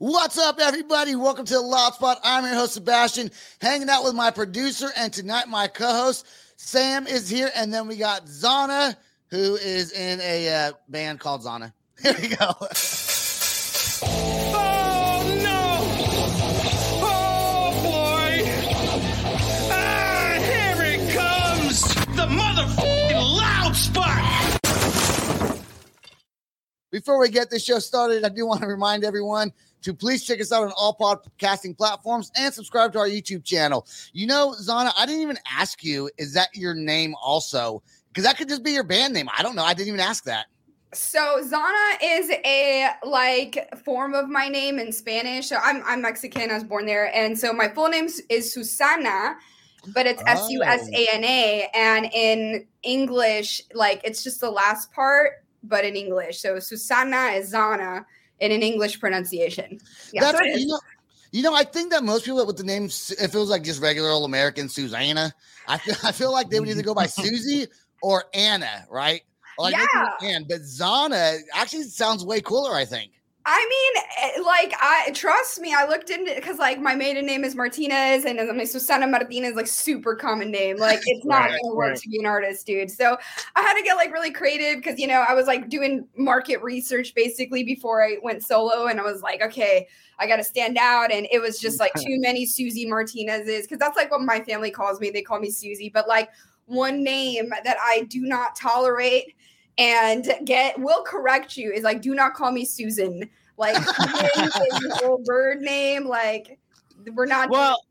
What's up, everybody? Welcome to the Loud Spot. I'm your host, Sebastian, hanging out with my producer, and tonight my co-host, Sam, is here. And then we got Zahna, who is in a uh, band called Zahna. Here we go. Oh no! Oh boy! Ah, here it comes! The motherfucking loud spot! Before we get this show started, I do want to remind everyone to please check us out on all podcasting platforms and subscribe to our YouTube channel. You know, Zahna, I didn't even ask you, is that your name also? Because that could just be your band name. I don't know. I didn't even ask that. So Zahna is a like form of my name in Spanish. So I'm I'm Mexican. I was born there, and so my full name is Susana, but it's S U S A N A, and in English, like it's just the last part, but in English. So Susana is Zahna in an English pronunciation. Yeah, That's so it is. you know. You know, I think that most people with the name, if it was like just regular old American Susanna, I feel, I feel like they would either go by Susie or Anna, right? Like Yeah. Ann, but Zahna actually sounds way cooler. I think. I mean, eh, like, I trust me. I looked into because, like, my maiden name is Martinez, and my Susana Martinez, like, super common name. Like, it's not Right, gonna work right. to be an artist, dude. So I had to get like really creative because you know I was like doing market research basically before I went solo, and I was like, okay, I got to stand out, and it was just like too many Susie Martinez's because that's like what my family calls me. They call me Susie, but like one name that I do not tolerate and get will correct you is like do not call me Susan. Like Susan old bird name. Like we're not. Well,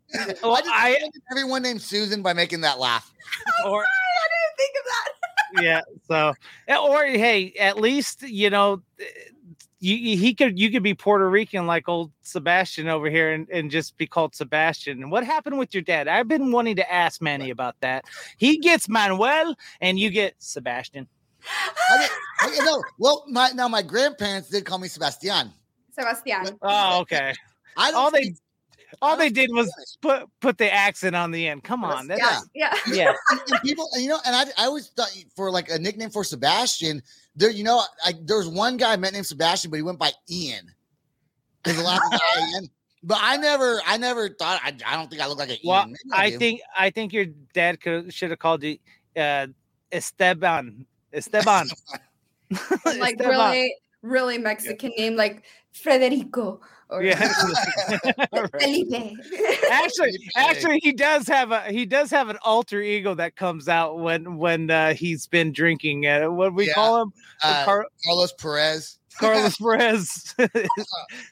well, I just I everyone named Susan by making that laugh. or I didn't think of that. yeah, so eh, or hey, at least you know you, you- he could you could be Puerto Rican like old Sebastian over here and, and just be called Sebastian. And what happened with your dad? I've been wanting to ask Manny about that. He gets Manuel and you get Sebastian. I didn't, I, you know, well, my now my grandparents did call me Sebastian. Sebastian. Oh, okay. I don't All they all I they did was Spanish. put put the accent on the end. Come on, that's Yeah, yeah. yeah. and, and people, and, you know, and I, I always thought for like a nickname for Sebastian, there, you know, I, there was one guy I met named Sebastian, but he went by Ian. Because the last name was Ian. But I never, I never thought, I, I don't think I look like an Well, Ian. Maybe I do. think I think your dad could should have called you uh, Esteban. Esteban. like Esteban. really, really Mexican name like Federico or Yeah. Felipe. Actually, actually, he does have a he does have an alter ego that comes out when when uh, he's been drinking. Uh, what do we Yeah. call him? Uh, Car- Carlos Perez. Carlos Perez.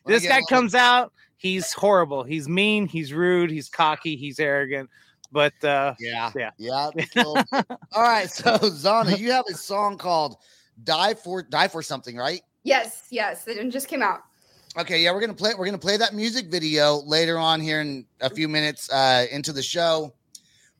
This guy comes out. He's horrible. He's mean. He's rude. He's cocky. He's arrogant. But uh, Yeah. Yeah. Yeah. cool. All right. So Zahna, you have a song called Die for Die for Something, right? yes, yes, it just came out. Okay, yeah, we're gonna play. We're gonna play that music video later on here in a few minutes uh, into the show.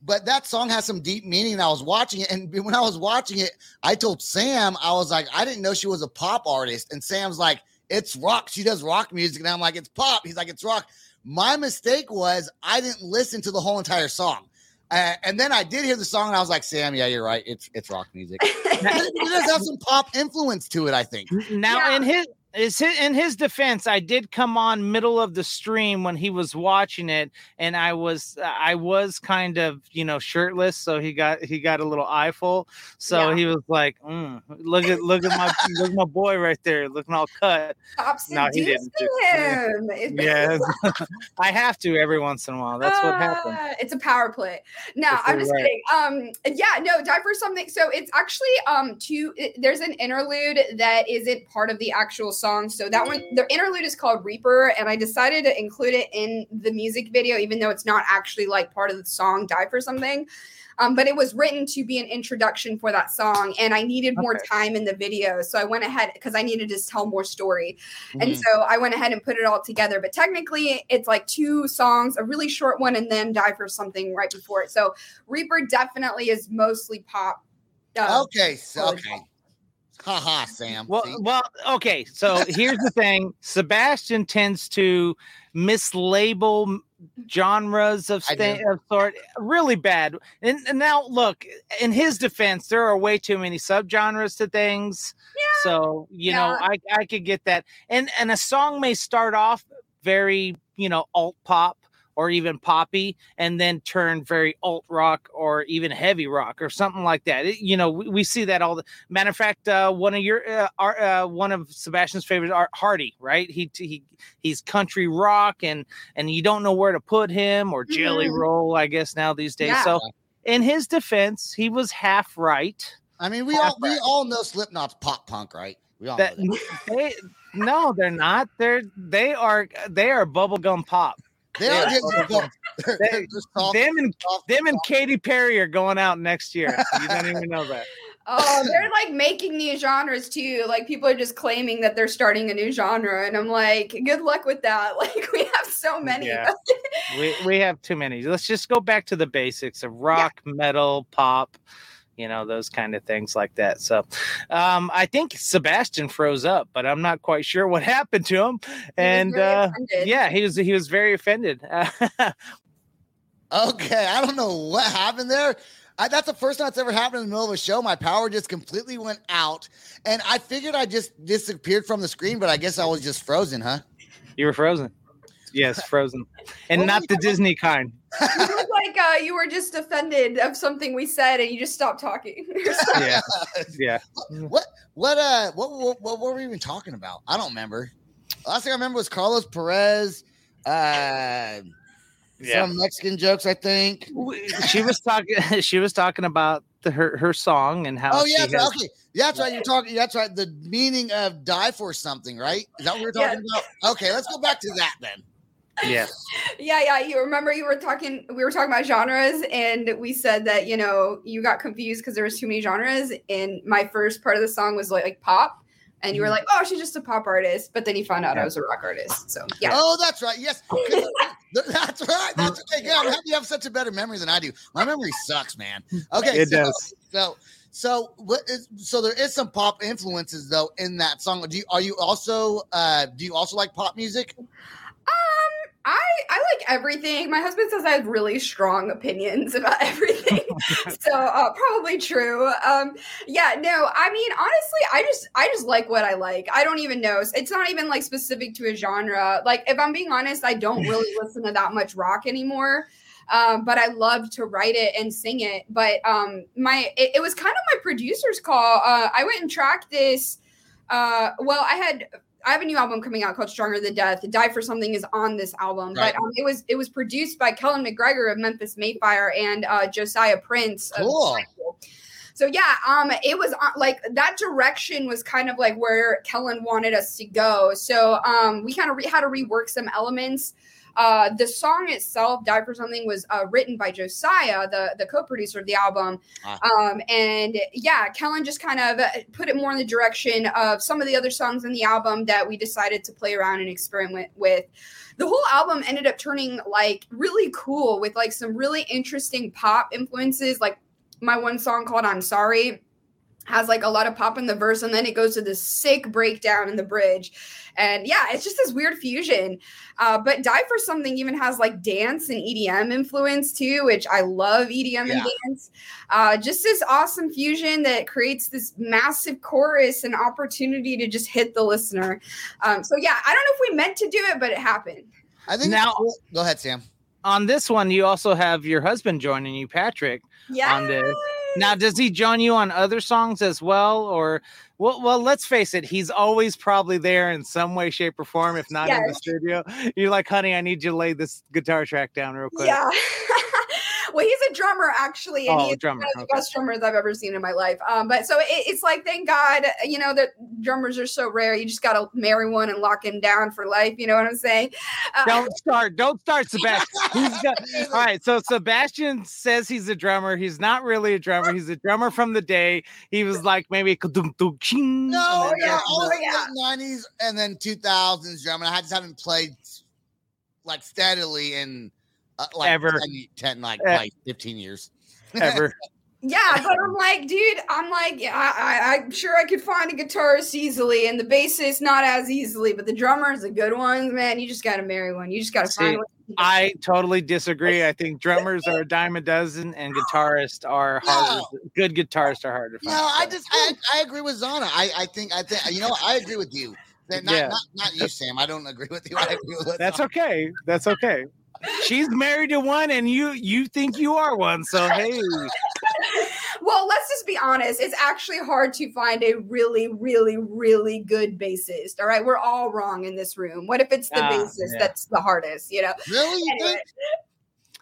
But that song has some deep meaning. I was watching it, and when I was watching it, I told Sam, I was like, I didn't know she was a pop artist, and Sam's like, it's rock. She does rock music, and I'm like, it's pop. He's like, it's rock. My mistake was I didn't listen to the whole entire song. Uh, and then I did hear the song, and I was like, Sam, yeah, you're right. It's it's rock music. it does have some pop influence to it, I think. now Yeah. in his Is in his defense, I did come on middle of the stream when he was watching it, and I was I was kind of you know shirtless, so he got he got a little eyeful. So Yeah. he was like, mm, "Look at look at my look at my boy right there, looking all cut." Stop No, he didn't. him. Yes, I have to every once in a while. That's what happens. Ah, It's a power play. No, That's I'm just right. kidding. Um, yeah, no, die for something. So it's actually um two. it- there's an interlude that isn't part of the actual song. So that one, the interlude is called Reaper, and I decided to include it in the music video, even though it's not actually like part of the song "Die for Something." Um, but it was written to be an introduction for that song, and I needed more time in the video, so I went ahead because I needed to tell more story. And Mhm. so I went ahead and put it all together. But technically, it's like two songs, a really short one, and then Die for Something right before it. So Reaper definitely is mostly pop. uh, okay, so Really okay. Haha, Sam. Well, see? well, okay. So here's the thing: Sebastian tends to mislabel genres of I do. sta- of sort really bad. And, and now, look, in his defense, there are way too many subgenres to things. Yeah. So you know, I I could get that. And and a song may start off very you know alt pop or even poppy and then turn very alt rock or even heavy rock or something like that It- you know we, we see that all the matter of fact uh, one of your uh, our, uh, one of sebastian's favorites art hardy right he he he's country rock and and you don't know where to put him or jelly Mhm. roll i guess now these days Yeah. so in his defense he was half right I mean, we half all we all know Slipknot's pop punk, right? We all that know that. they no they're not they're they are they are bubblegum pop They Yeah. are getting they're, They- they're just soft, them and soft- them and Katy Perry are going out next year. You don't even know that. Oh, they're like making new genres too. Like people are just claiming that they're starting a new genre, and I'm like, good luck with that. Like we have so many. Yeah. We we have too many. Let's just go back to the basics of rock, metal, pop, you know, those kind of things like that. So um I think Sebastian froze up, but I'm not quite sure what happened to him. And very uh yeah, he was he was very offended. Okay, I don't know what happened there. I, that's the first time it's ever happened in the middle of a show. My power just completely went out, and I figured I just disappeared from the screen, but I guess I was just frozen, huh? you were frozen. Yes, frozen. And What not the you- Disney kind. You look like uh, you were just offended of something we said, and you just stopped talking. Yeah. Yeah. what what uh what, what what were we even talking about? I don't remember. Last thing I remember was Carlos Perez. Uh, Yeah. some Mexican jokes, I think. She was talking she was talking about the, her her song and how Oh yeah, has- okay. Yeah, that's right. You're talking. That's right. The meaning of die for something, right? Is that what we're talking about? Okay, let's go back to that then. Yeah yeah, yeah. You remember you were talking. We were talking about genres, and we said that you know you got confused because there was too many genres. And my first part of the song was like, like pop, and you were like, "Oh, she's just a pop artist," but then you found out I was a rock artist. So yeah. Oh, that's right. Yes. that's right. That's okay. Yeah, I'm happy you have such a better memory than I do. My memory sucks, man. Okay, It so, does. So, so what is so there is some pop influences though in that song. Do you are you also uh do you also like pop music? Um, I I like everything. My husband says I have really strong opinions about everything, so uh, probably true. Um, yeah, no, I mean honestly, I just I just like what I like. I don't even know. It's not even like specific to a genre. Like if I'm being honest, I don't really listen to that much rock anymore. Um, but I love to write it and sing it. But um, my it, it was kind of my producer's call. Uh, I went and tracked this. Uh, well, I had I have a new album coming out called Stronger Than Death. Die for Something is on this album, Right. but um, it was it was produced by Kellen McGregor of Memphis May Fire and uh, Josiah Prince. of Cool. So yeah, um, it was uh, like that direction was kind of like where Kellen wanted us to go. So um, we kind of re- had to rework some elements. Uh, the song itself, "Die for Something," was uh, written by Josiah, the the co-producer of the album. Ah. Um, and yeah, Kellen just kind of uh, put it more in the direction of some of the other songs in the album that we decided to play around and experiment with. The whole album ended up turning like really cool with like some really interesting pop influences, like my one song called "I'm Sorry." Has like a lot of pop in the verse and then it goes to this sick breakdown in the bridge and yeah it's just this weird fusion uh, but die for something even has like dance and edm influence too which i love edm Yeah. and dance uh, just this awesome fusion that creates this massive chorus and opportunity to just hit the listener um, so yeah i don't know if we meant to do it but it happened I think Now- now. Go ahead, Sam. On this one, you also have your husband joining you, Patrick. yeah On the- Now, does he join you on other songs as well, or well, well, let's face it, he's always probably there in some way, shape, or form, if not in the studio. You're like, honey, I need you to lay this guitar track down real quick. Yeah. well, he's a drummer actually, and Oh, he's drummer, one of the okay. best drummers I've ever seen in my life. Um, but so it, it's like, thank God, you know, that drummers are so rare. You just got to marry one and lock him down for life. You know what I'm saying? Uh, Don't start. Don't start, Sebastian. He's got, all right. So Sebastian says he's a drummer. He's not really a drummer. He's a drummer from the day he was like maybe ka-dum, dum, ching, No, and then- yeah, I was in yeah. the nineties and then two thousands drumming. I just haven't played like steadily in uh, like Ever. 10, 10 like, Eh. like fifteen years. ever. yeah, but I'm like, dude, I'm like, yeah, I, I, I'm sure I could find a guitarist easily, and the bassist not as easily, but the drummers, a good one man, you just got to marry one. You just got to See, find one. I totally disagree. I think drummers are a dime a dozen, and guitarists are harder. Good guitarists are harder No. I just I, I agree with Zahna. I, I think I think you know what? I agree with you. Not, Yeah. not not you, Sam. I don't agree with you. I agree with That's Zahna. okay. That's okay. She's married to one, and you you think you are one. So hey, Well, let's just be honest. It's actually hard to find a really, really, really good bassist. All right. We're all wrong in this room. What if it's the Ah, bassist yeah. that's the hardest, you know? Really? Anyway.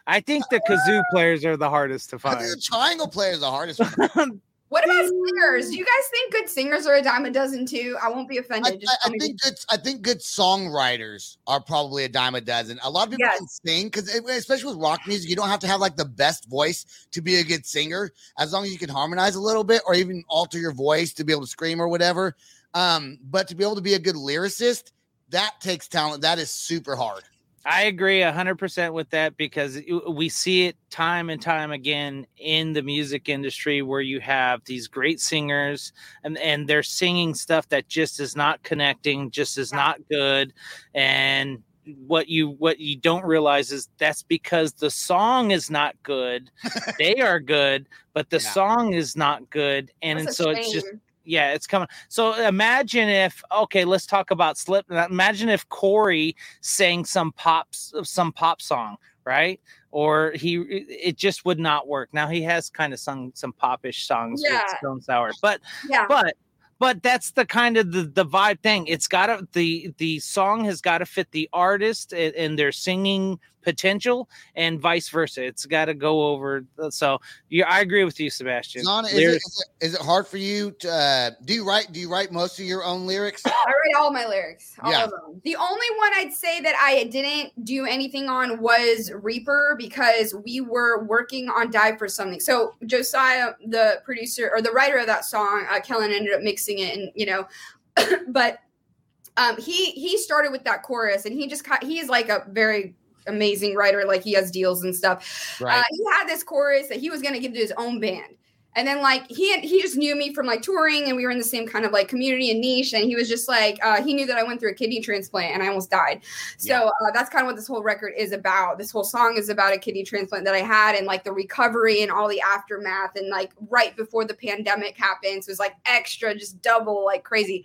I think the kazoo players are the hardest to I think find. the triangle player is the hardest. what about singers? Do you guys think good singers are a dime a dozen too? I won't be offended. I, I me think good. I think good songwriters are probably a dime a dozen. A lot of people Yes. can sing because, especially with rock music, you don't have to have like the best voice to be a good singer. As long as you can harmonize a little bit, or even alter your voice to be able to scream or whatever. Um, but to be able to be a good lyricist, that takes talent. That is super hard. I agree hundred percent with that because we see it time and time again in the music industry where you have these great singers and and they're singing stuff that just is not connecting, just is not good, and what you what you don't realize is that's because the song is not good. they are good, but the Yeah. song is not good, and, and so it's just. Yeah, it's coming. So imagine if okay, let's talk about Slip. Imagine if Corey sang some pops some pop song, right? Or he it just would not work. Now he has kind of sung some popish songs Yeah. with Stone Sour, but yeah. but but that's the kind of the, the vibe thing. It's got to the the song has got to fit the artist and, and their singing potential, and vice versa. It's got to go over. So yeah, I agree with you, Sebastian. Zahna, is it, is, it, is, it hard for you to uh, do you write do you write most of your own lyrics? I write all my lyrics, all Yeah. of them. The only one I'd say that I didn't do anything on was Reaper because we were working on Die for something. So Josiah, the producer or the writer of that song, uh, Kellen ended up mixing it, and you know, but um, he he started with that chorus, and he just he is like a very amazing writer. Like he has deals and stuff. Right. Uh, he had this chorus that he was going to give to his own band. And then like he he just knew me from like touring and we were in the same kind of like community and niche and he was just like uh, he knew that I went through a kidney transplant and I almost died. So uh, that's kind of what this whole record is about. This whole song is about a kidney transplant that I had and like the recovery and all the aftermath and like right before the pandemic happened. So it was like extra just double like crazy.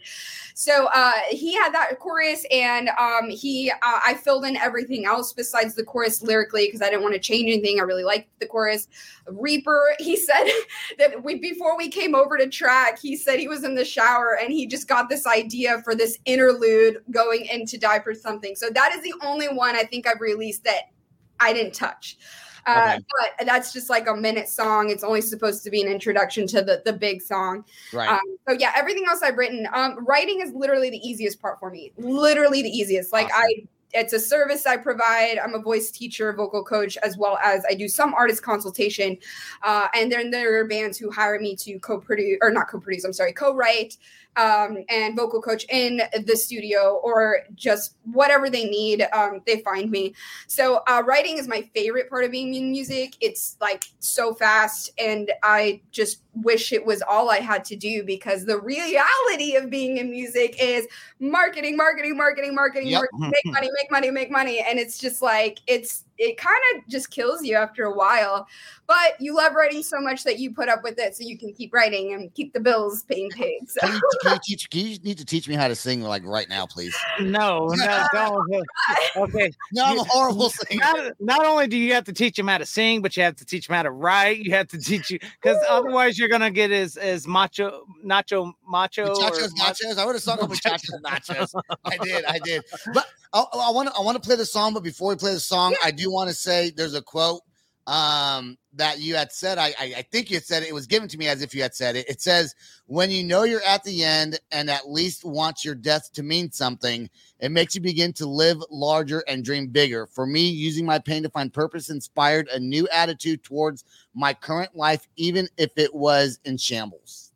So uh, he had that chorus, and um, he uh, I filled in everything else besides the chorus lyrically because I didn't want to change anything. I really liked the chorus. Reaper, he said that we before we came over to track, he said he was in the shower and he just got this idea for this interlude going into Die for Something. So that is the only one I think I've released that I didn't touch. Uh, Okay. But that's just like a minute song. It's only supposed to be an introduction to the the big song. Right. Um, so yeah, everything else I've written, um, writing is literally the easiest part for me. Literally the easiest. Like Awesome. I, it's a service I provide. I'm a voice teacher, vocal coach, as well as I do some artist consultation. Uh, and then there are bands who hire me to co-produce or not co-produce. I'm sorry, co-write um, and vocal coach in the studio or just whatever they need. Um, they find me. So uh, writing is my favorite part of being in music. It's like so fast, and I just wish it was all I had to do because the reality of being in music is marketing, marketing, marketing, marketing, Yep. marketing make money, make money, make money. And it's just like, it's, it kind of just kills you after a while. But you love writing so much that you put up with it so you can keep writing and keep the bills being paid. So Can you, can you teach? Can you need to teach me how to sing like right now, please? No, no, don't. Okay. No, I'm a horrible singer. Not, not only do you have to teach him how to sing, but you have to teach him how to write. You have to teach you because otherwise you're gonna get as as macho, nacho, macho. Muchachos, nachos. I would have sung muchachos, nachos. I did, I did. But I want to, I want to play the song. But before we play the song, I do want to say there's a quote um, that you had said. I, I, I think you had said it. Was given to me as if you had said it. It says, "When you know you're at the end and at least want your death to mean something, it makes you begin to live larger and dream bigger. For me, using my pain to find purpose inspired a new attitude towards my current life, even if it was in shambles."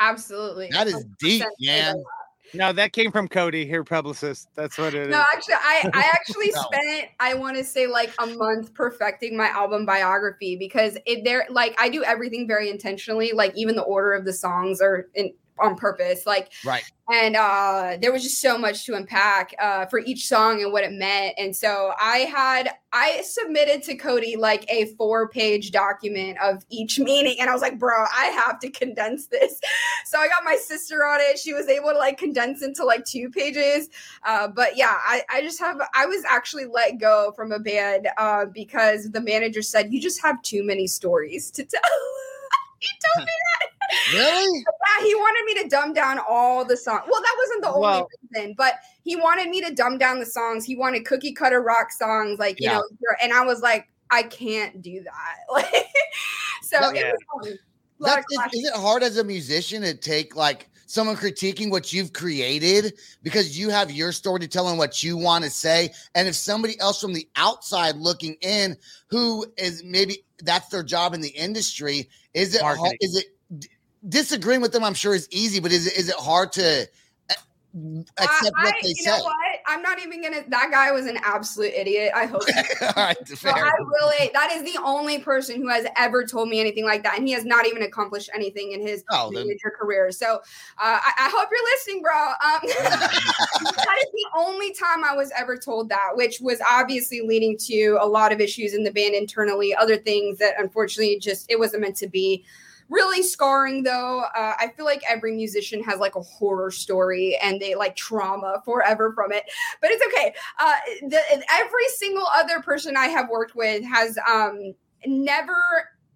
absolutely. That is deep, 100% man. No, that came from Cody, her publicist. That's what it is. No, actually, I, I actually No. spent I want to say like a month perfecting my album biography because it there like I do everything very intentionally. Like even the order of the songs are in on purpose. Like Right. and uh there was just so much to unpack uh for each song and what it meant and so i had i submitted to cody like a four page document of each meaning and i was like bro i have to condense this so i got my sister on it she was able to like condense into like two pages uh but yeah i i just have i was actually let go from a band uh because the manager said you just have too many stories to tell he told me Really? yeah, he wanted me to dumb down all the songs. Well, that wasn't the only Well- reason, but he wanted me to dumb down the songs. He wanted cookie cutter rock songs, like you Yeah. know, and I was like, I can't do that. Like, so That- it was fun. A lot That's, is, it hard as a musician to take like someone critiquing what you've created because you have your story to tell and what you want to say? And if somebody else from the outside looking in, who is maybe that's their job in the industry, is it hard, Marketing. is it d- disagreeing with them? I'm sure is easy, but is it is it hard to uh, accept I, what they you say? know what? I'm not even gonna. That guy was an absolute idiot. I hope. All right, fair. I really, that is the only person who has ever told me anything like that, and he has not even accomplished anything in his Oh, manager career. So uh, I, I hope you're listening, bro. Um, that is the only time I was ever told that, which was obviously leading to a lot of issues in the band internally, other things that unfortunately just it wasn't meant to be. Really scarring though. Uh, I feel like every musician has like a horror story and they like trauma forever from it, but it's okay. Uh, the, every single other person I have worked with has um, never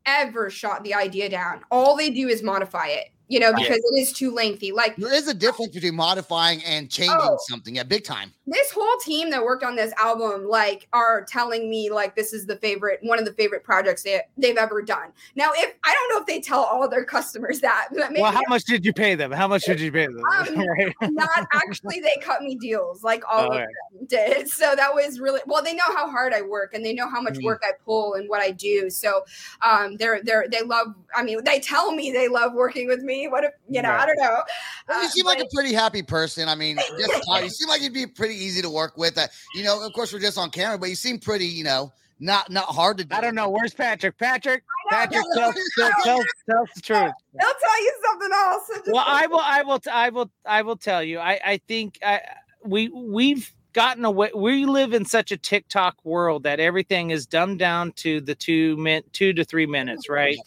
ever shot the idea down. All they do is modify it, you know, Right. because it is too lengthy. Like There is a difference between modifying and changing Oh. something. Yeah, big time. this whole team that worked on this album like are telling me like this is the favorite one of the favorite projects they, they've ever done now if i don't know if they tell all their customers that but maybe well, how much did you pay them? How much did you pay them? Um, Right. not actually they cut me deals like all Oh, of okay. them did so that was really well they know how hard i work and they know how much Mhm. work i pull and what i do so um they're they're they love i mean they tell me they love working with me what if you know i don't know Well, you Uh, seem like but- a pretty happy person. I mean, just you seem like you'd be pretty easy to work with. Uh, you know, of course, we're just on camera, but you seem pretty, you know, not not hard to. I don't know. Where's Patrick? Patrick, Patrick, no, tell, tell, tell, tell the truth. they'll tell you something else well i will i will i will i will tell you i i think i we we've gotten away we live in such a tiktok world that everything is dumbed down to the two min two to three minutes right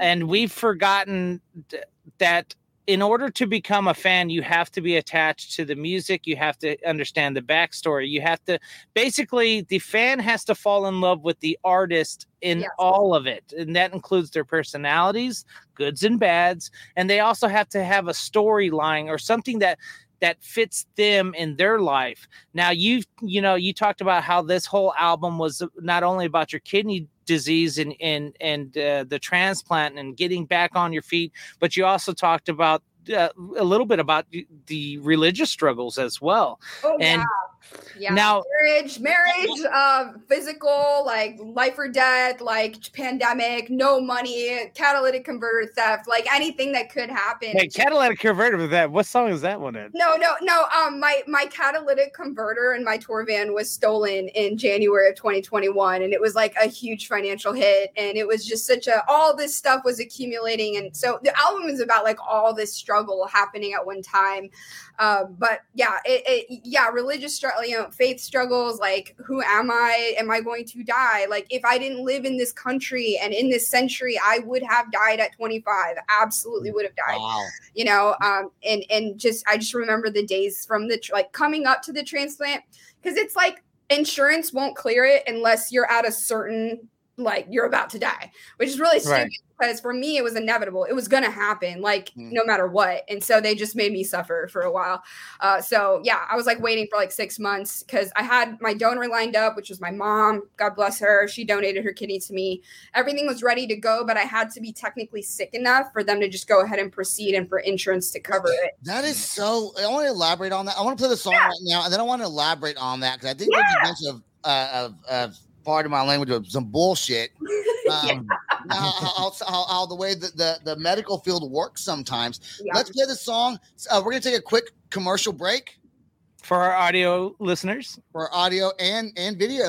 and we've forgotten th- that in order to become a fan you have to be attached to the music you have to understand the backstory you have to basically the fan has to fall in love with the artist in Yes. all of it and that includes their personalities goods and bads and they also have to have a storyline or something that that fits them in their life now you you know you talked about how this whole album was not only about your kidney disease and and and uh, the transplant and getting back on your feet but you also talked about uh, a little bit about the- religious struggles as well oh, and yeah. Yeah. Now- marriage, marriage, uh, physical, like life or death, like pandemic, no money, catalytic converter theft, like anything that could happen. Hey, catalytic converter with that. What song is that one in? No, no, no. Um, my my catalytic converter in my tour van was stolen in January of 2021, and it was like a huge financial hit. And it was just such a all this stuff was accumulating, and so the album is about like all this struggle happening at one time. Uh, but yeah, it, it yeah, religious struggle, you know, faith struggles. Like, who am I? Am I going to die? Like, if I didn't live in this country and in this century, I would have died at 25. Absolutely would have died Wow. you know um and and just i just remember the days from the like coming up to the transplant because it's like insurance won't clear it unless you're at a certain like you're about to die which is really stupid Right. because for me it was inevitable it was gonna happen like Mm. no matter what and so they just made me suffer for a while uh so yeah i was like waiting for like six months because i had my donor lined up which was my mom god bless her she donated her kidney to me everything was ready to go, but I had to be technically sick enough for them to just go ahead and proceed and for insurance to cover it. That is so. I want to elaborate on that. I want to play the song right now, and then I want to elaborate on that because I think there's a bunch of, uh, of, of part of my language of some bullshit. Um, how, how, how, how the way that the, the medical field works sometimes. Yeah. Let's play the song. Uh, we're gonna take a quick commercial break For our audio listeners. for audio and and video.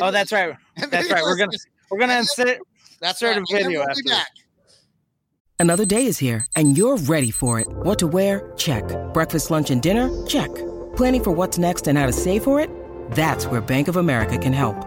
Oh, that's right. And That's video right. We're gonna listeners. we're gonna insert That's sort right. of video we'll after. back. Another day is here, and you're ready for it. What to wear? Check. Breakfast, lunch, and dinner? Check. Planning for what's next and how to save for it? That's where Bank of America can help.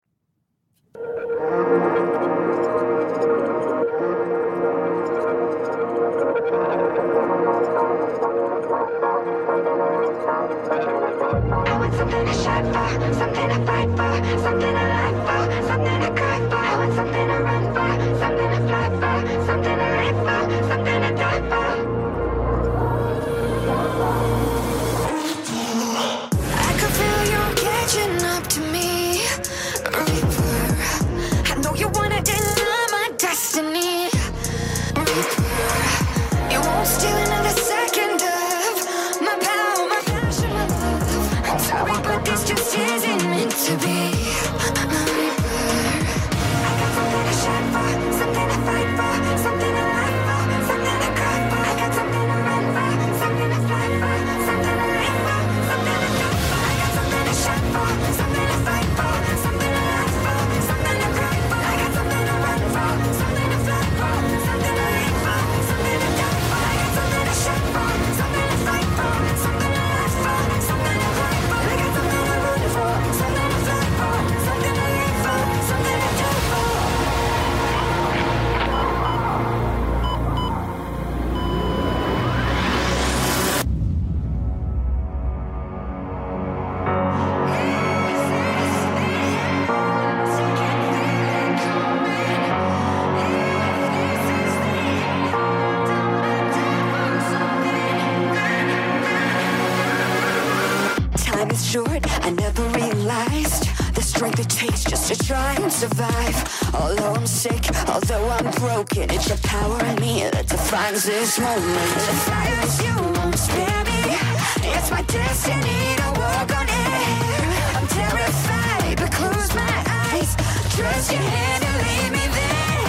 Something to shine for, something to fight for, something to live for, something to cry for. I want something to run for, something to fly for, something to live for, I never realized the strength it takes just to try and survive. Although I'm sick, although I'm broken, it's your power in me that defines this moment. The fires you won't spare me, it's my destiny to walk on air. I'm terrified, but close my eyes, trust your hand and lead me there.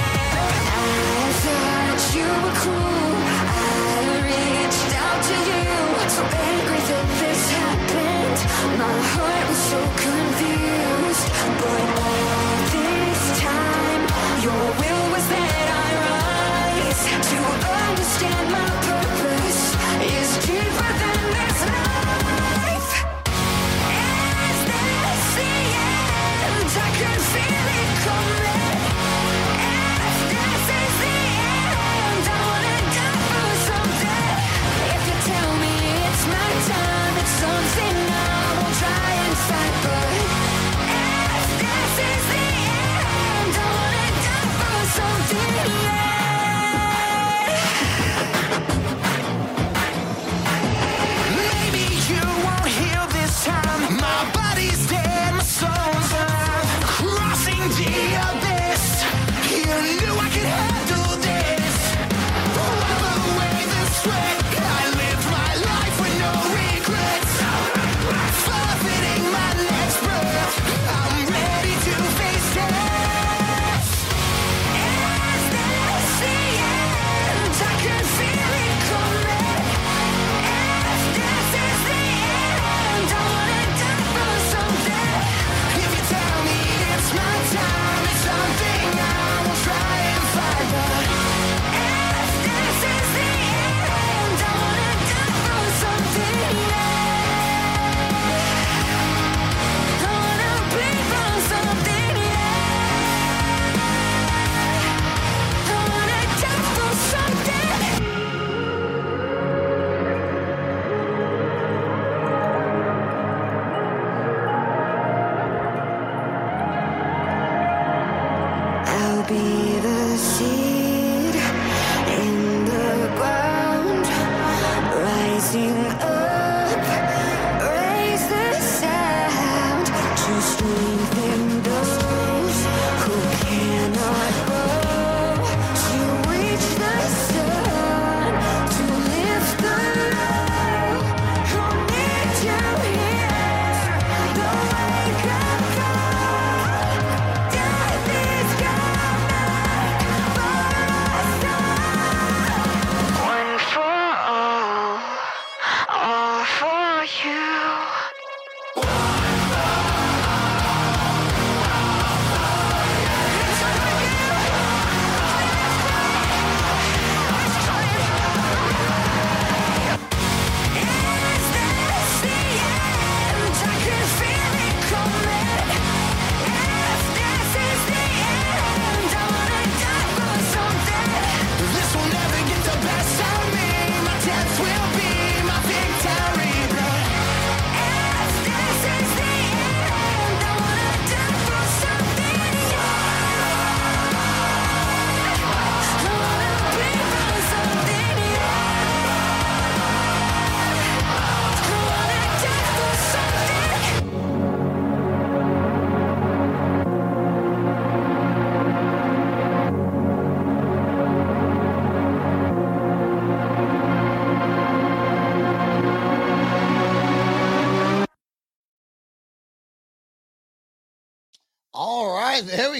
I thought you were cool, I reached out to you, so angry that this happened. My heart was so confused, but all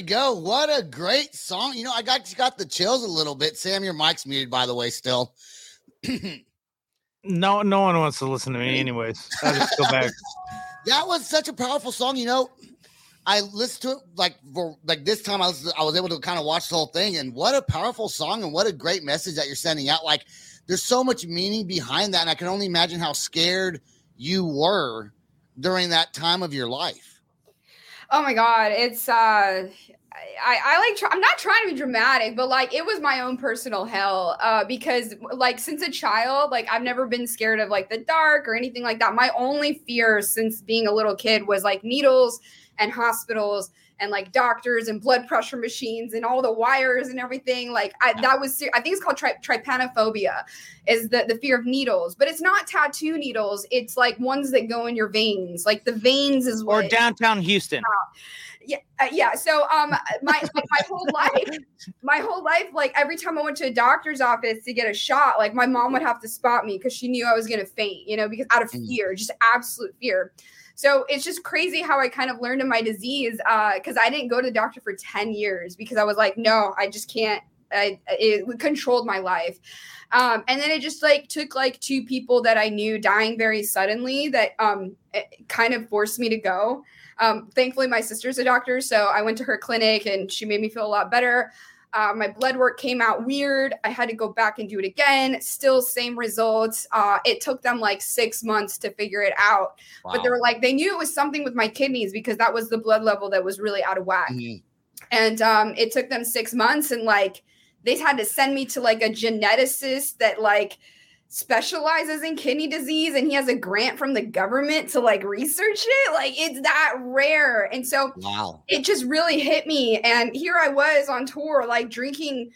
we go. What a great song. You know, I got got the chills a little bit. Sam, your mic's muted, by the way, still. No, no one wants to listen to me, anyways. I just go back. that was such a powerful song. You know, I listened to it like for like this time. I was I was able to kind of watch the whole thing, and what a powerful song, and what a great message that you're sending out. Like, there's so much meaning behind that, and I can only imagine how scared you were during that time of your life. Oh my god, it's uh I, I like try, I'm not trying to be dramatic, but like it was my own personal hell uh, because like since a child, like I've never been scared of like the dark or anything like that. My only fear since being a little kid was like needles and hospitals and like doctors and blood pressure machines and all the wires and everything. Like I, that was, I think it's called tri- trypanophobia, is the the fear of needles. But it's not tattoo needles. It's like ones that go in your veins. Like the veins is Or downtown Houston. yeah uh, yeah so um my like my whole life my whole life like every time i went to a doctor's office to get a shot like my mom would have to spot me because she knew i was going to faint you know because out of Mm. fear just absolute fear so it's just crazy how i kind of learned of my disease uh because i didn't go to the doctor for 10 years because i was like no i just can't I, it controlled my life um, and then it just like took like two people that i knew dying very suddenly that um kind of forced me to go um, thankfully, my sister's a doctor, so I went to her clinic and she made me feel a lot better. Uh, my blood work came out weird. I had to go back and do it again. Still, same results. Uh, it took them like six months to figure it out. But they were like, they knew it was something with my kidneys because that was the blood level that was really out of whack. Mhm. And um, it took them six months, and like they had to send me to like a geneticist that like specializes in kidney disease and he has a grant from the government to like research it? Like it's that rare. And so Wow. it just really hit me. And here i was on tour like drinking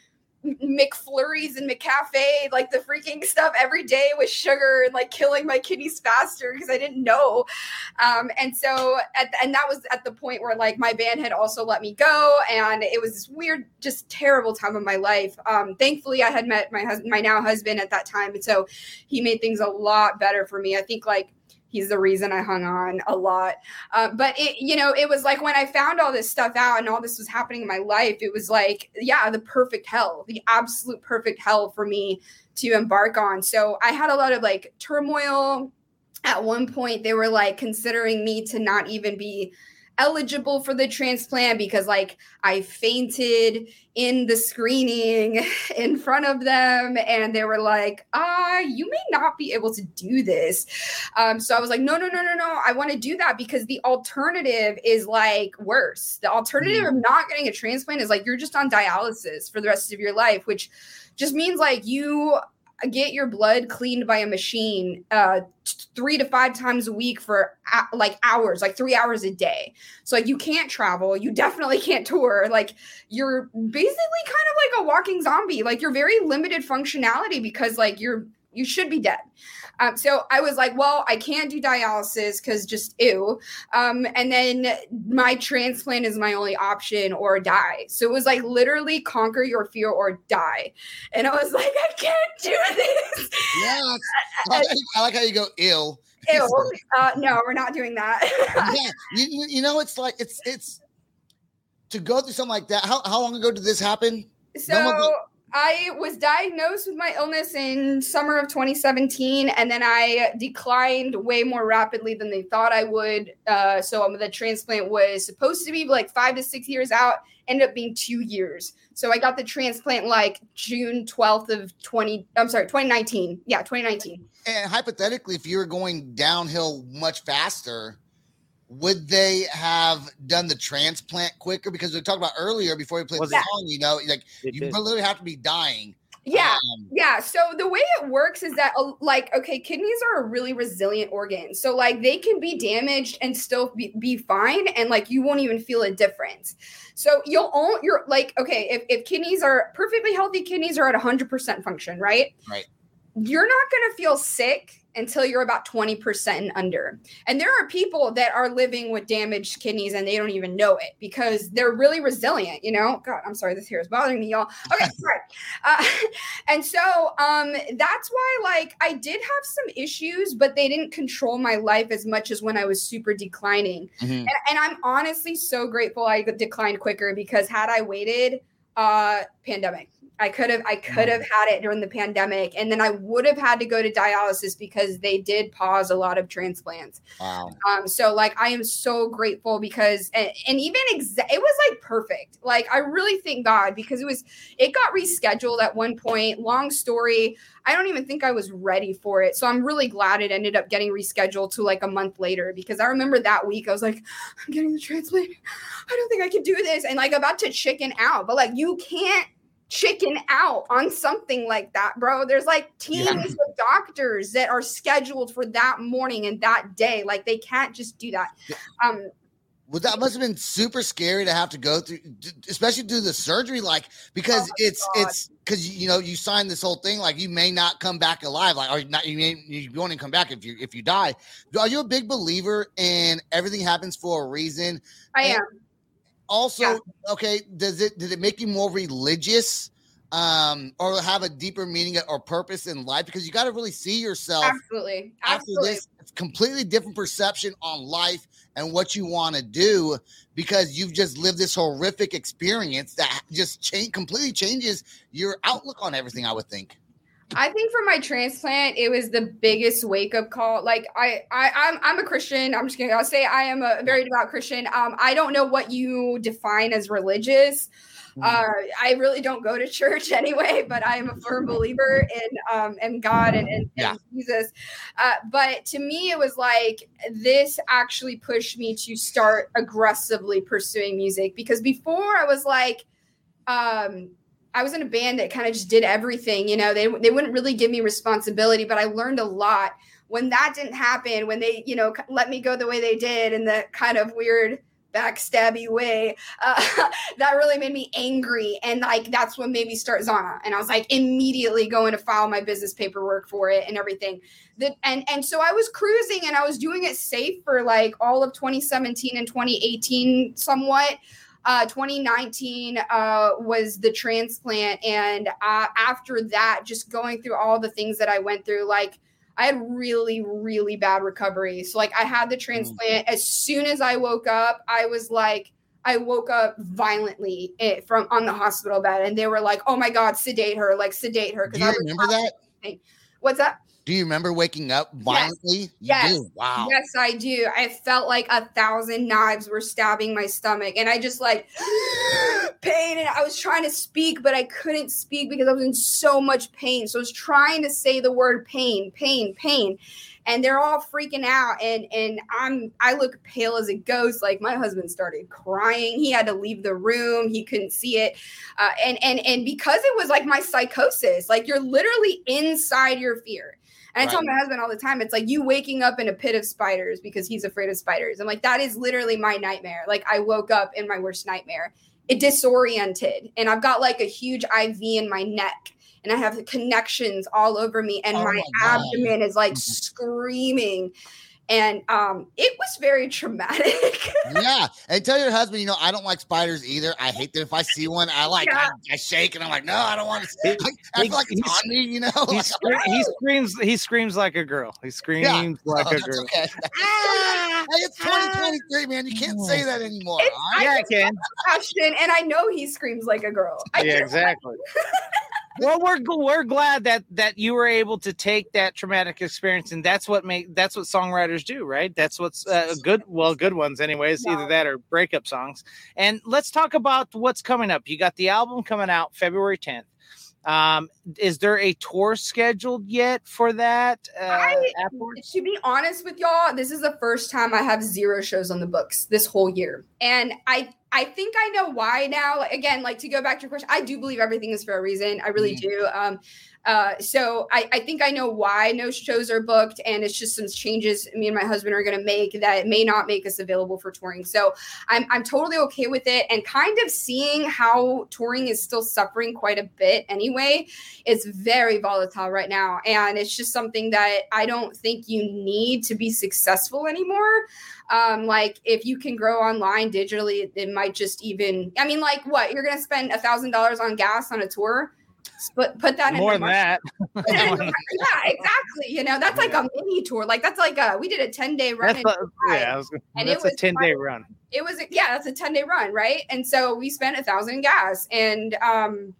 mcflurries and mccafe like the freaking stuff every day with sugar and like killing my kidneys faster because i didn't know. Um and so at and that was at the point where like my band had also let me go and it was this weird just terrible time of my life. Um thankfully i had met my husband my now husband at that time and so he made things a lot better for me. I think like he's the reason I hung on a lot. Uh, but it, you know, it was like when I found all this stuff out and all this was happening in my life, it was like, yeah, the perfect hell, the absolute perfect hell for me to embark on. So I had a lot of like turmoil. At one point, they were like considering me to not even be eligible for the transplant because like I fainted in the screening in front of them and they were like ah you may not be able to do this. Um so I was like no no no no no I want to do that because the alternative is like worse. The alternative of not getting a transplant is like you're just on dialysis for the rest of your life which just means like you get your blood cleaned by a machine uh t- three to five times a week for uh, like hours like three hours a day. So like you can't travel you definitely can't tour like you're basically kind of like a walking zombie like you're very limited functionality because like you're you should be dead um, so i was like well i can't do dialysis because just ew um, and then my transplant is my only option or die so it was like literally conquer your fear or die and i was like i can't do this Yeah. I like, how you go ill. Ew. Uh, no we're not doing that yeah. You, you- know, it's like it's it's to go through something like that. How how long ago did this happen? So No I was diagnosed with my illness in summer of 2017, and then I declined way more rapidly than they thought I would. Uh, so um, the transplant was supposed to be like five to six years out, ended up being two years. So I got the transplant like June 12th of 20. I'm sorry, 2019. Yeah, 2019. And hypothetically, if you were going downhill much faster, would they have done the transplant quicker? Because we talked about earlier before we played the it- song, you know, like It you did. literally have to be dying. Yeah. Um, Yeah. So the way it works is that, uh, like, okay, kidneys are a really resilient organ. So, like, they can be damaged and still be, be fine, and like, you won't even feel a difference. So, you'll own, you're like, okay, if, if kidneys are perfectly healthy, kidneys are at 100% function, right? Right. you're not going to feel sick until you're about 20% and under. And there are people that are living with damaged kidneys and they don't even know it because they're really resilient, you know? God, I'm sorry, this hair is bothering me, y'all. Okay, sorry. Uh, and so um, that's why, like, I did have some issues, but they didn't control my life as much as when I was super declining. Mhm. And, and I'm honestly so grateful I declined quicker because had I waited, uh, pandemic. I could have I could have had it during the pandemic and then I would have had to go to dialysis because they did pause a lot of transplants. Wow. Um so like I am so grateful because and, and even exa- it was like perfect. Like I really thank God because it was it got rescheduled at one point. Long story. I don't even think I was ready for it. So I'm really glad it ended up getting rescheduled to like a month later because I remember that week I was like I'm getting the transplant. I don't think I can do this and like about to chicken out. But like you can't chicken out on something like that, bro. There's like teams Yeah. of doctors that are scheduled for that morning and that day. Like they can't just do that. Um, Well, that must have been super scary to have to go through, especially do the surgery, like because Oh it's God. it's because you know you signed this whole thing, like you may not come back alive, like or not you may you won't even come back if you if you die. Are you a big believer in everything happens for a reason? I And- am. Also, Yeah. okay, does it did it make you more religious, um, or have a deeper meaning or purpose in life? Because you got to really see yourself Absolutely. after Absolutely. this completely different perception on life and what you want to do because you've just lived this horrific experience that just change completely changes your outlook on everything i would think I think for my transplant, it was the biggest wake up call. Like I, I, I'm, I'm a Christian. I'm just gonna I'll say I am a very devout Christian. Um, I don't know what you define as religious. Uh, I really don't go to church anyway, but I am a firm believer in um in God and, and, and Jesus. Uh, but to me, it was like this actually pushed me to start aggressively pursuing music because before I was like, um, I was in a band that kind of just did everything. You know, they they wouldn't really give me responsibility, but I learned a lot. When that didn't happen, when they you know let me go the way they did in the kind of weird backstabby way, uh, that really made me angry, and like that's what made me start Zahna. And I was like immediately going to file my business paperwork for it and everything. That and and so I was cruising and I was doing it safe for like all of 2017 and 2018 somewhat uh, 2019 uh, was the transplant and uh, after that just going through all the things that i went through like i had really really bad recovery. So like i had the transplant. As soon as i woke up i was like i woke up violently eh, from on the hospital bed and they were like oh my god sedate her like sedate her do I remember that? what's that do you remember waking up violently You Yes. wow Yes, I do. I felt like a thousand knives were stabbing my stomach, and I just like pain. And I was trying to speak, but I couldn't speak because I was in so much pain. So I was trying to say the word pain, pain, pain. And they're all freaking out, and and I'm I look pale as a ghost. Like my husband started crying. He had to leave the room. He couldn't see it, uh, and and and because it was like my psychosis. Like you're literally inside your fear. And I tell my husband all the time, it's like you waking up in a pit of spiders because he's afraid of spiders. I'm like, that is literally my nightmare. Like I woke up in my worst nightmare. It disoriented. And I've got like a huge IV in my neck. And I have connections all over me. And Oh my, my abdomen is like Mhm. screaming. And um, it was very traumatic. yeah and tell your husband you know i don't like spiders either i hate them if i see one i like Yeah. I, I shake and i'm like no i don't want to I, I he- feel like it's he's- on me you know He, Like, scre- he screams. He screams like a girl. He screams like oh, a girl. okay. hey it's 2023 man you can't say that anymore It's- Yeah, I can. Ashton, and I know he screams like a girl. I Yeah, know. exactly. Well, we're we're glad that that you were able to take that traumatic experience, and that's what make that's what songwriters do, right? That's what's uh, good. Well, good ones, anyways. Either that or breakup songs. And let's talk about what's coming up. You got the album coming out February tenth. Um, is there a tour scheduled yet for that? Uh, I- to be honest with y'all, this is the first time I have zero shows on the books this whole year. And I I think I know why now. Again, like to go back to your question, I do believe everything is for a reason. I really Mhm. do. Um Uh, so I, I think I know why no shows are booked, and it's just some changes me and my husband are going to make that may not make us available for touring. So I'm I'm totally okay with it, and kind of seeing how touring is still suffering quite a bit anyway. It's very volatile right now, and it's just something that I don't think you need to be successful anymore. Um, like if you can grow online digitally, it might just even. I mean, like what you're going to spend a thousand dollars on gas on a tour put put that more than that. yeah, exactly. You know, that's like a mini tour. Like that's like a we did a 10 day run. That's a, yeah, was, and that's it was a 10 day run. It was yeah, that's a 10 day run, right? And so we spent a thousand gas and um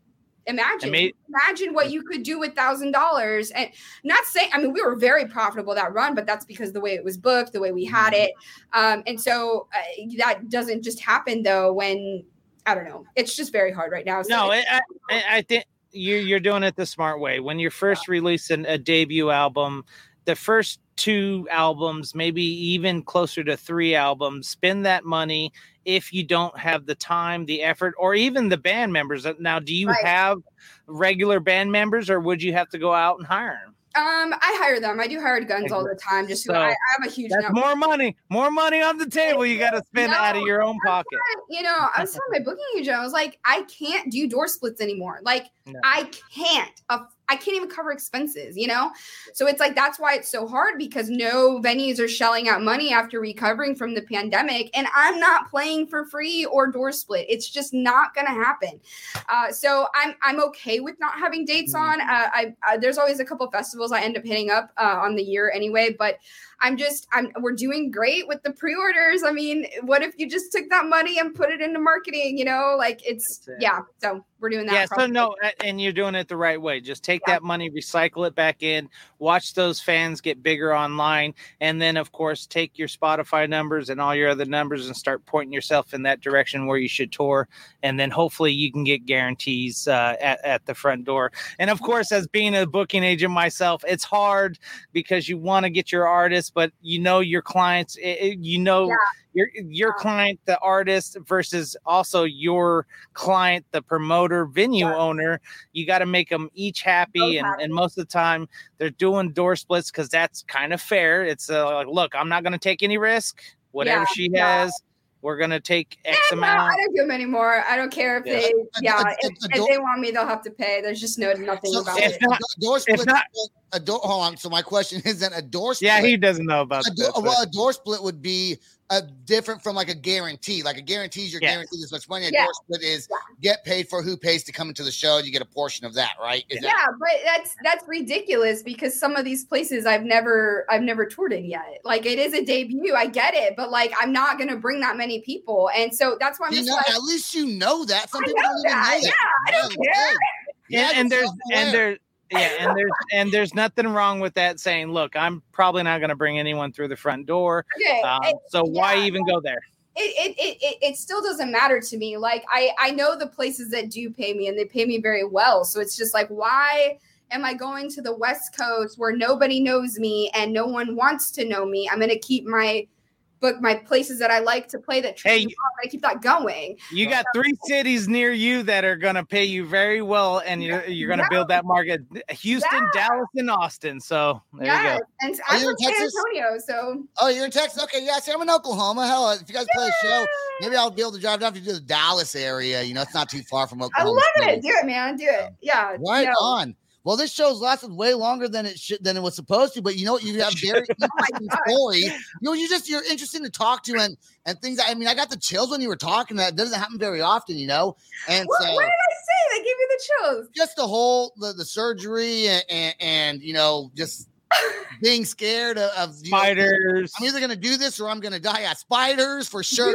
imagine made, imagine what you could do with thousand dollars and not saying i mean we were very profitable that run but that's because the way it was booked the way we had mm-hmm. it um, and so uh, that doesn't just happen though when i don't know it's just very hard right now so no I, I, I think you're you're doing it the smart way. When you're first releasing a debut album, the first two albums, maybe even closer to three albums, spend that money if you don't have the time, the effort, or even the band members. Now, do you right. have regular band members, or would you have to go out and hire them? Um, I hire them. I do hired guns all the time. Just so I, I have a huge. That's more money. More money on the table. You got to spend no, out of your own pocket. You know, I was telling my booking agent, I was like, I can't do door splits anymore. Like, no. I can't. I can't even cover expenses, you know? So it's like that's why it's so hard because no venues are shelling out money after recovering from the pandemic. And I'm not playing for free or door split. It's just not going to happen. Uh, so I'm I'm okay with not having dates mm-hmm. on. Uh, I, I, there's always a couple festivals I end up hitting up uh, on the year anyway, but I'm just I'm we're doing great with the pre-orders. I mean, what if you just took that money and put it into marketing, you know? Like it's it. yeah, so we're doing that. Yeah, so no, and you're doing it the right way. Just take yeah. that money, recycle it back in, watch those fans get bigger online, and then of course take your Spotify numbers and all your other numbers and start pointing yourself in that direction where you should tour, and then hopefully you can get guarantees uh, at at the front door. And of course, as being a booking agent myself, it's hard because you want to get your artists, but you know your clients, it, it, you know. Yeah your your client the artist versus also your client the promoter venue yeah. owner you got to make them each happy and, and most of the time they're doing door splits because that's kind of fair it's uh, like look i'm not going to take any risk whatever yeah. she has we're gonna take X yeah, amount. No, I don't do them anymore. I don't care if yeah. they, yeah, a, a, if, a if, they want me, they'll have to pay. There's just no nothing so, about it. Not, door split. it's Not, a door. Hold on. So my question isn't a door split. Yeah, he doesn't know about that. Well, a door split would be a different from like a guarantee. Like a guarantee is your yes. guaranteed this much money. A door split is yeah. get paid for who pays to come into the show. You get a portion of that, right? Is yeah, that- but that's that's ridiculous because some of these places I've never I've never toured in yet. Like it is a debut, I get it, but like I'm not gonna bring that many people, and so that's why I'm you just know, like, at least you know that. Some people don't even know that. Yeah, I don't care. Yeah, and, and there's and there's yeah, and there's and there's nothing wrong with that saying, look, I'm probably not going to bring anyone through the front door. Okay, um, it, so why even go there? It, it, it, it still doesn't matter to me. Like I, I know the places that do pay me and they pay me very well. So it's just like, why am I going to the West Coast where nobody knows me and no one wants to know me? I'm going to keep my book my places that I like to play that hey, I keep that going. You got three cities near you that are going to pay you very well, and you're you're going to yeah. build that market: Houston, yeah. Dallas, and Austin. So there yes. you go. And I'm from San Antonio, so oh, you're in Texas. Okay, yeah. See, I'm in Oklahoma. Hell, if you guys play a show, maybe I'll be able to drive down to the Dallas area. You know, it's not too far from Oklahoma. I love State. it. Do it, man. Do it. Yeah. Right on. Well, this show's lasted way longer than it should than it was supposed to. But you know what? You have very oh interesting story. You know, you just you're interesting to talk to and and things. I mean, I got the chills when you were talking. That doesn't happen very often, you know. And what, so, what did I say? They gave you the chills. Just the whole the, the surgery and, and and you know just being scared of, of spiders. Know, I'm either gonna do this or I'm gonna die. Yeah, spiders for sure.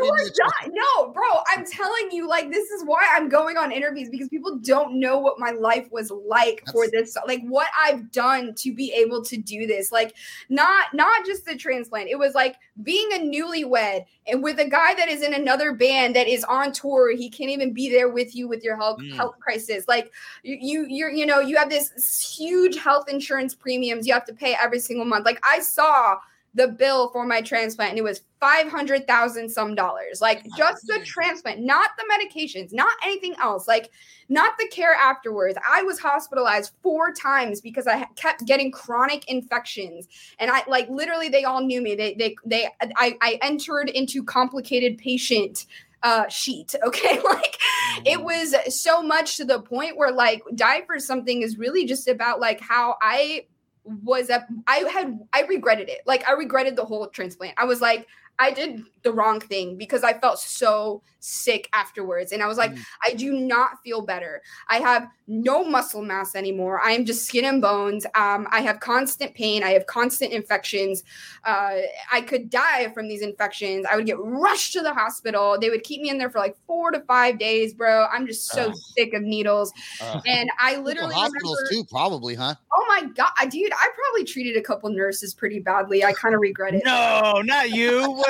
no, bro, I'm telling you, like this is why I'm going on interviews because people don't know what my life was like That's, for this, like what I've done to be able to do this. Like not not just the transplant. It was like being a newlywed and with a guy that is in another band that is on tour. He can't even be there with you with your health mm. health crisis. Like you you you're you know you have this huge health insurance premiums you have to pay every single month. Like I saw the bill for my transplant and it was 500,000 some dollars. Like just the transplant, not the medications, not anything else. Like not the care afterwards. I was hospitalized four times because I kept getting chronic infections and I like literally they all knew me. They they they I I entered into complicated patient uh sheet okay like it Mm. was so much to the point where like die for something is really just about like how i was up i had i regretted it. Like i regretted the whole transplant. I was like i did the wrong thing because i felt so sick afterwards. And i was like Mm. i do not feel better. I have no muscle mass anymore. I am just skin and bones. Um, i have constant pain. I have constant infections. Uh, i could die from these infections. I would get rushed to the hospital. They would keep me in there for like four to five days bro. I'm just so Ugh. sick of needles. Ugh. and i literally hospitals remember, too, probably, huh? oh my god dude i probably treated a couple nurses pretty badly. I kind of regret it. No, not you.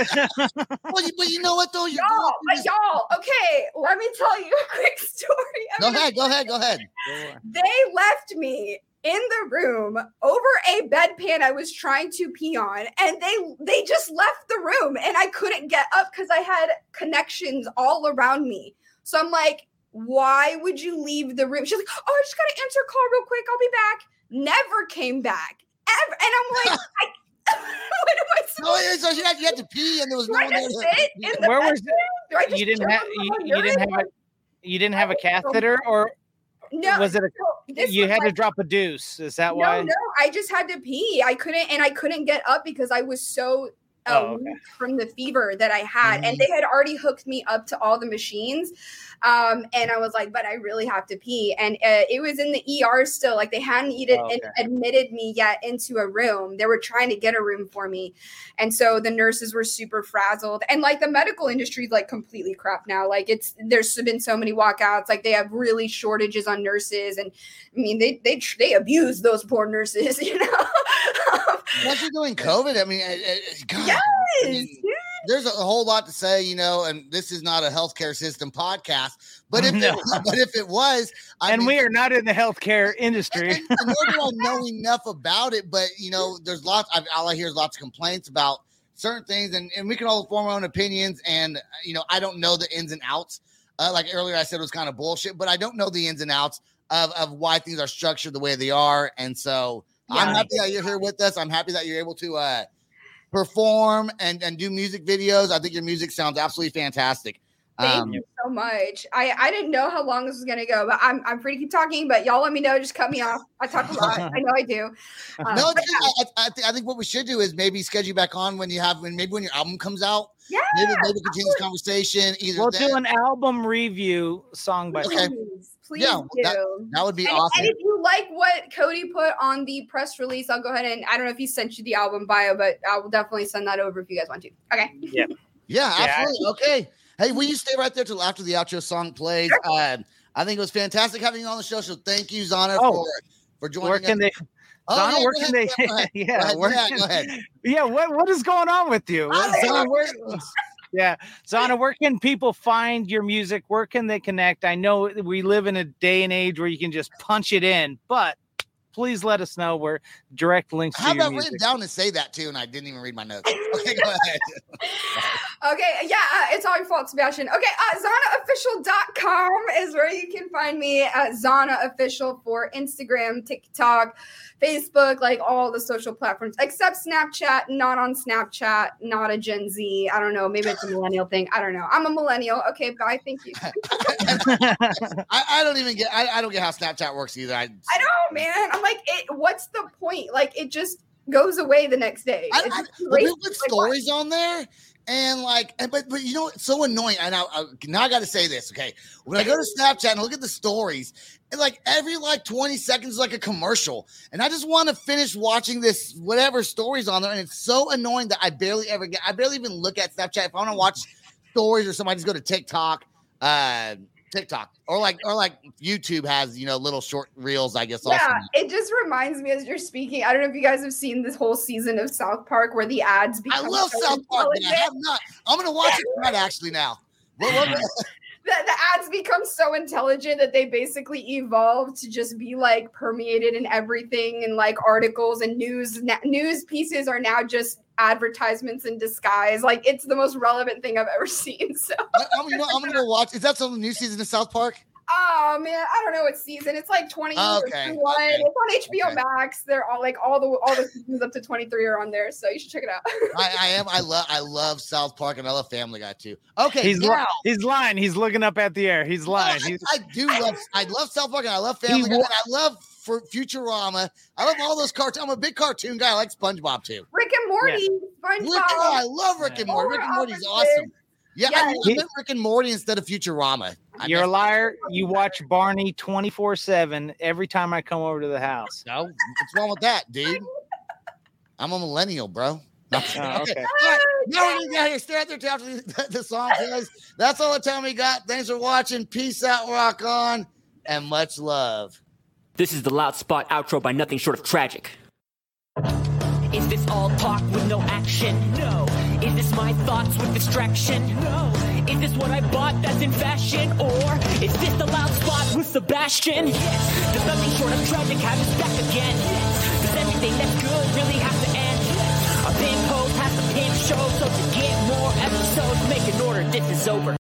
Well, you, but you know what though? You're Y'all, but y'all, okay, let me tell you a quick story. I Go mean, ahead, go ahead, go ahead. They left me in the room over a bedpan I was trying to pee on, and they they just left the room, and I couldn't get up because I had connections all around me. So I'm like, why would you leave the room? She's like, oh, I just gotta answer a call real quick. I'll be back. Never came back. Ever. And I'm like, I, what am I No, supposed yeah, so you had, you had to pee, and there was do? no I one there. just to- sit in the Where was bedroom? Do I just you didn't have you, you didn't have a you didn't have a catheter or No, was it a no, you was had to drop a deuce? Is that no, why? no, I just had to pee. I couldn't, and I couldn't get up because I was so uh, Oh, okay. from the fever that I had, and they had already hooked me up to all the machines. Um, and I was like, but I really have to pee, and uh, it was in the ER still. Like they hadn't even Oh, okay. admitted me yet into a room. They were trying to get a room for me, and so the nurses were super frazzled. And like the medical industry is like completely crap now. Like it's there's been so many walkouts. Like they have really shortages on nurses, and I mean they they they abuse those poor nurses, you know. Especially during COVID. I mean, it- it- God, I Yes, mean, dude. there's a whole lot to say, you know, and this is not a healthcare system podcast, but if No. it, but if it was, I and mean, we are not in the healthcare industry. and, and nor do I know enough about it, but you know, there's lots. I, all I hear is lots of complaints about certain things, and, and we can all form our own opinions. And you know, I don't know the ins and outs. Uh, like earlier, I said it was kind of bullshit, but I don't know the ins and outs of of why things are structured the way they are. And so, I'm happy that you're here with us. I'm happy that you're able to uh, perform and and do music videos. I think your music sounds absolutely fantastic. Thank Um, you so much. I I didn't know how long this was gonna go, but I'm I'm free to keep talking. But y'all let me know. Just cut me off. I talk a lot. I know I do. Um, no, but it's just- I, I, thi- I think what we should do is maybe schedule you back on when you have when maybe when your album comes out. yeah, Maybe maybe continue this conversation. Either We'll then- do an album review song by Okay. song. please, please Yeah, that- that would be and, awesome. and if you like what Cody put on the press release, I'll go ahead and I don't know if he sent you the album bio, but I will definitely send that over if you guys want to. Okay. Yeah, Yeah. absolutely. Okay. Hey, will you stay right there till after the outro song plays? Uh, I think it was fantastic having you on the show. So thank you, Zahna, Oh, for for joining Where us. can they? Oh, Zahna, yeah, where can ahead, they? go ahead, yeah, go ahead, where yeah, go ahead. yeah. What what is going on with you? What- Zahna, where, yeah, Zahna, where can people find your music? Where can they connect? I know we live in a day and age where you can just punch it in, but please let us know where direct links I to have your that music. written down to say that too, and I didn't even read my notes. Okay, go ahead. Okay, yeah, uh, it's all your fault, Sebastian. Okay, uh, ZahnaOfficial.com is where you can find me at Zahna Official for Instagram, TikTok, Facebook, like all the social platforms, except Snapchat. Not on Snapchat, not a Gen Z. I don't know. Maybe it's a millennial thing. I don't know. I'm a millennial. Okay, bye. Thank you. I, I don't even get. I, I don't get how Snapchat works either. I, I know, man. I'm like, it, what's the point? Like, it just goes away the next day. I, It's I, but people put stories on there, and like, and, but but you know, it's so annoying. And I, I now I got to say this. Okay, when I go to Snapchat and look at the stories, and like every like twenty seconds like a commercial, and I just want to finish watching this whatever stories on there, and it's so annoying that I barely ever get. I barely even look at Snapchat if I want to watch stories or something. I just go to TikTok. Uh, TikTok or like or like YouTube has you know little short reels I guess also. Yeah, it just reminds me as you're speaking. I don't know if you guys have seen this whole season of South Park where the ads I become love so South Park I have not I'm gonna watch it tonight actually now. What, what, The, the ads become so intelligent that they basically evolve to just be like permeated in everything and like articles and news na- news pieces are now just advertisements in disguise. Like it's the most relevant thing I've ever seen. So I, am you know, I'm gonna watch. Is that some new season of South Park? Oh man, I don't know what season. It's like 20 Oh, okay, 21. okay, It's on HBO okay. Max. They're all like all the all the seasons up to 23 are on there, so you should check it out. I, I am. I love. I love South Park and I love Family Guy too. Okay, He's li- he's lying. He's looking up at the air. He's no, lying. I, He's, I do love. I love South Park and I love Family Guy wa- and I love for Futurama. I love all those cartoons. I'm a big cartoon guy. I like SpongeBob too. Rick and Morty, Rick, SpongeBob. oh, I love Rick and Morty. Rick and Morty's Polar awesome. Yeah, I, Yeah. I meant Rick and Morty instead of Futurama. I you're a liar. You watch Barney 24 7 every time I come over to the house. No, what's wrong with that, dude? I'm a millennial, bro. No, Oh, okay. All right, now we're gonna get here. Stay out there till after the, the song plays. That's all the time we got. Thanks for watching. Peace out, rock on, and much love. This is the loud spot outro by nothing short of tragic. Is this all talk with no action? No. Is this my thoughts with distraction? No. Is this what I bought that's in fashion? Or is this the loud spot with Sebastian? Yes. Does nothing short of tragic have us back again? Yes. Does everything that's good really have to end? Yes. Our pimp host has to pimp show, so to get more episodes, make an order, this is over.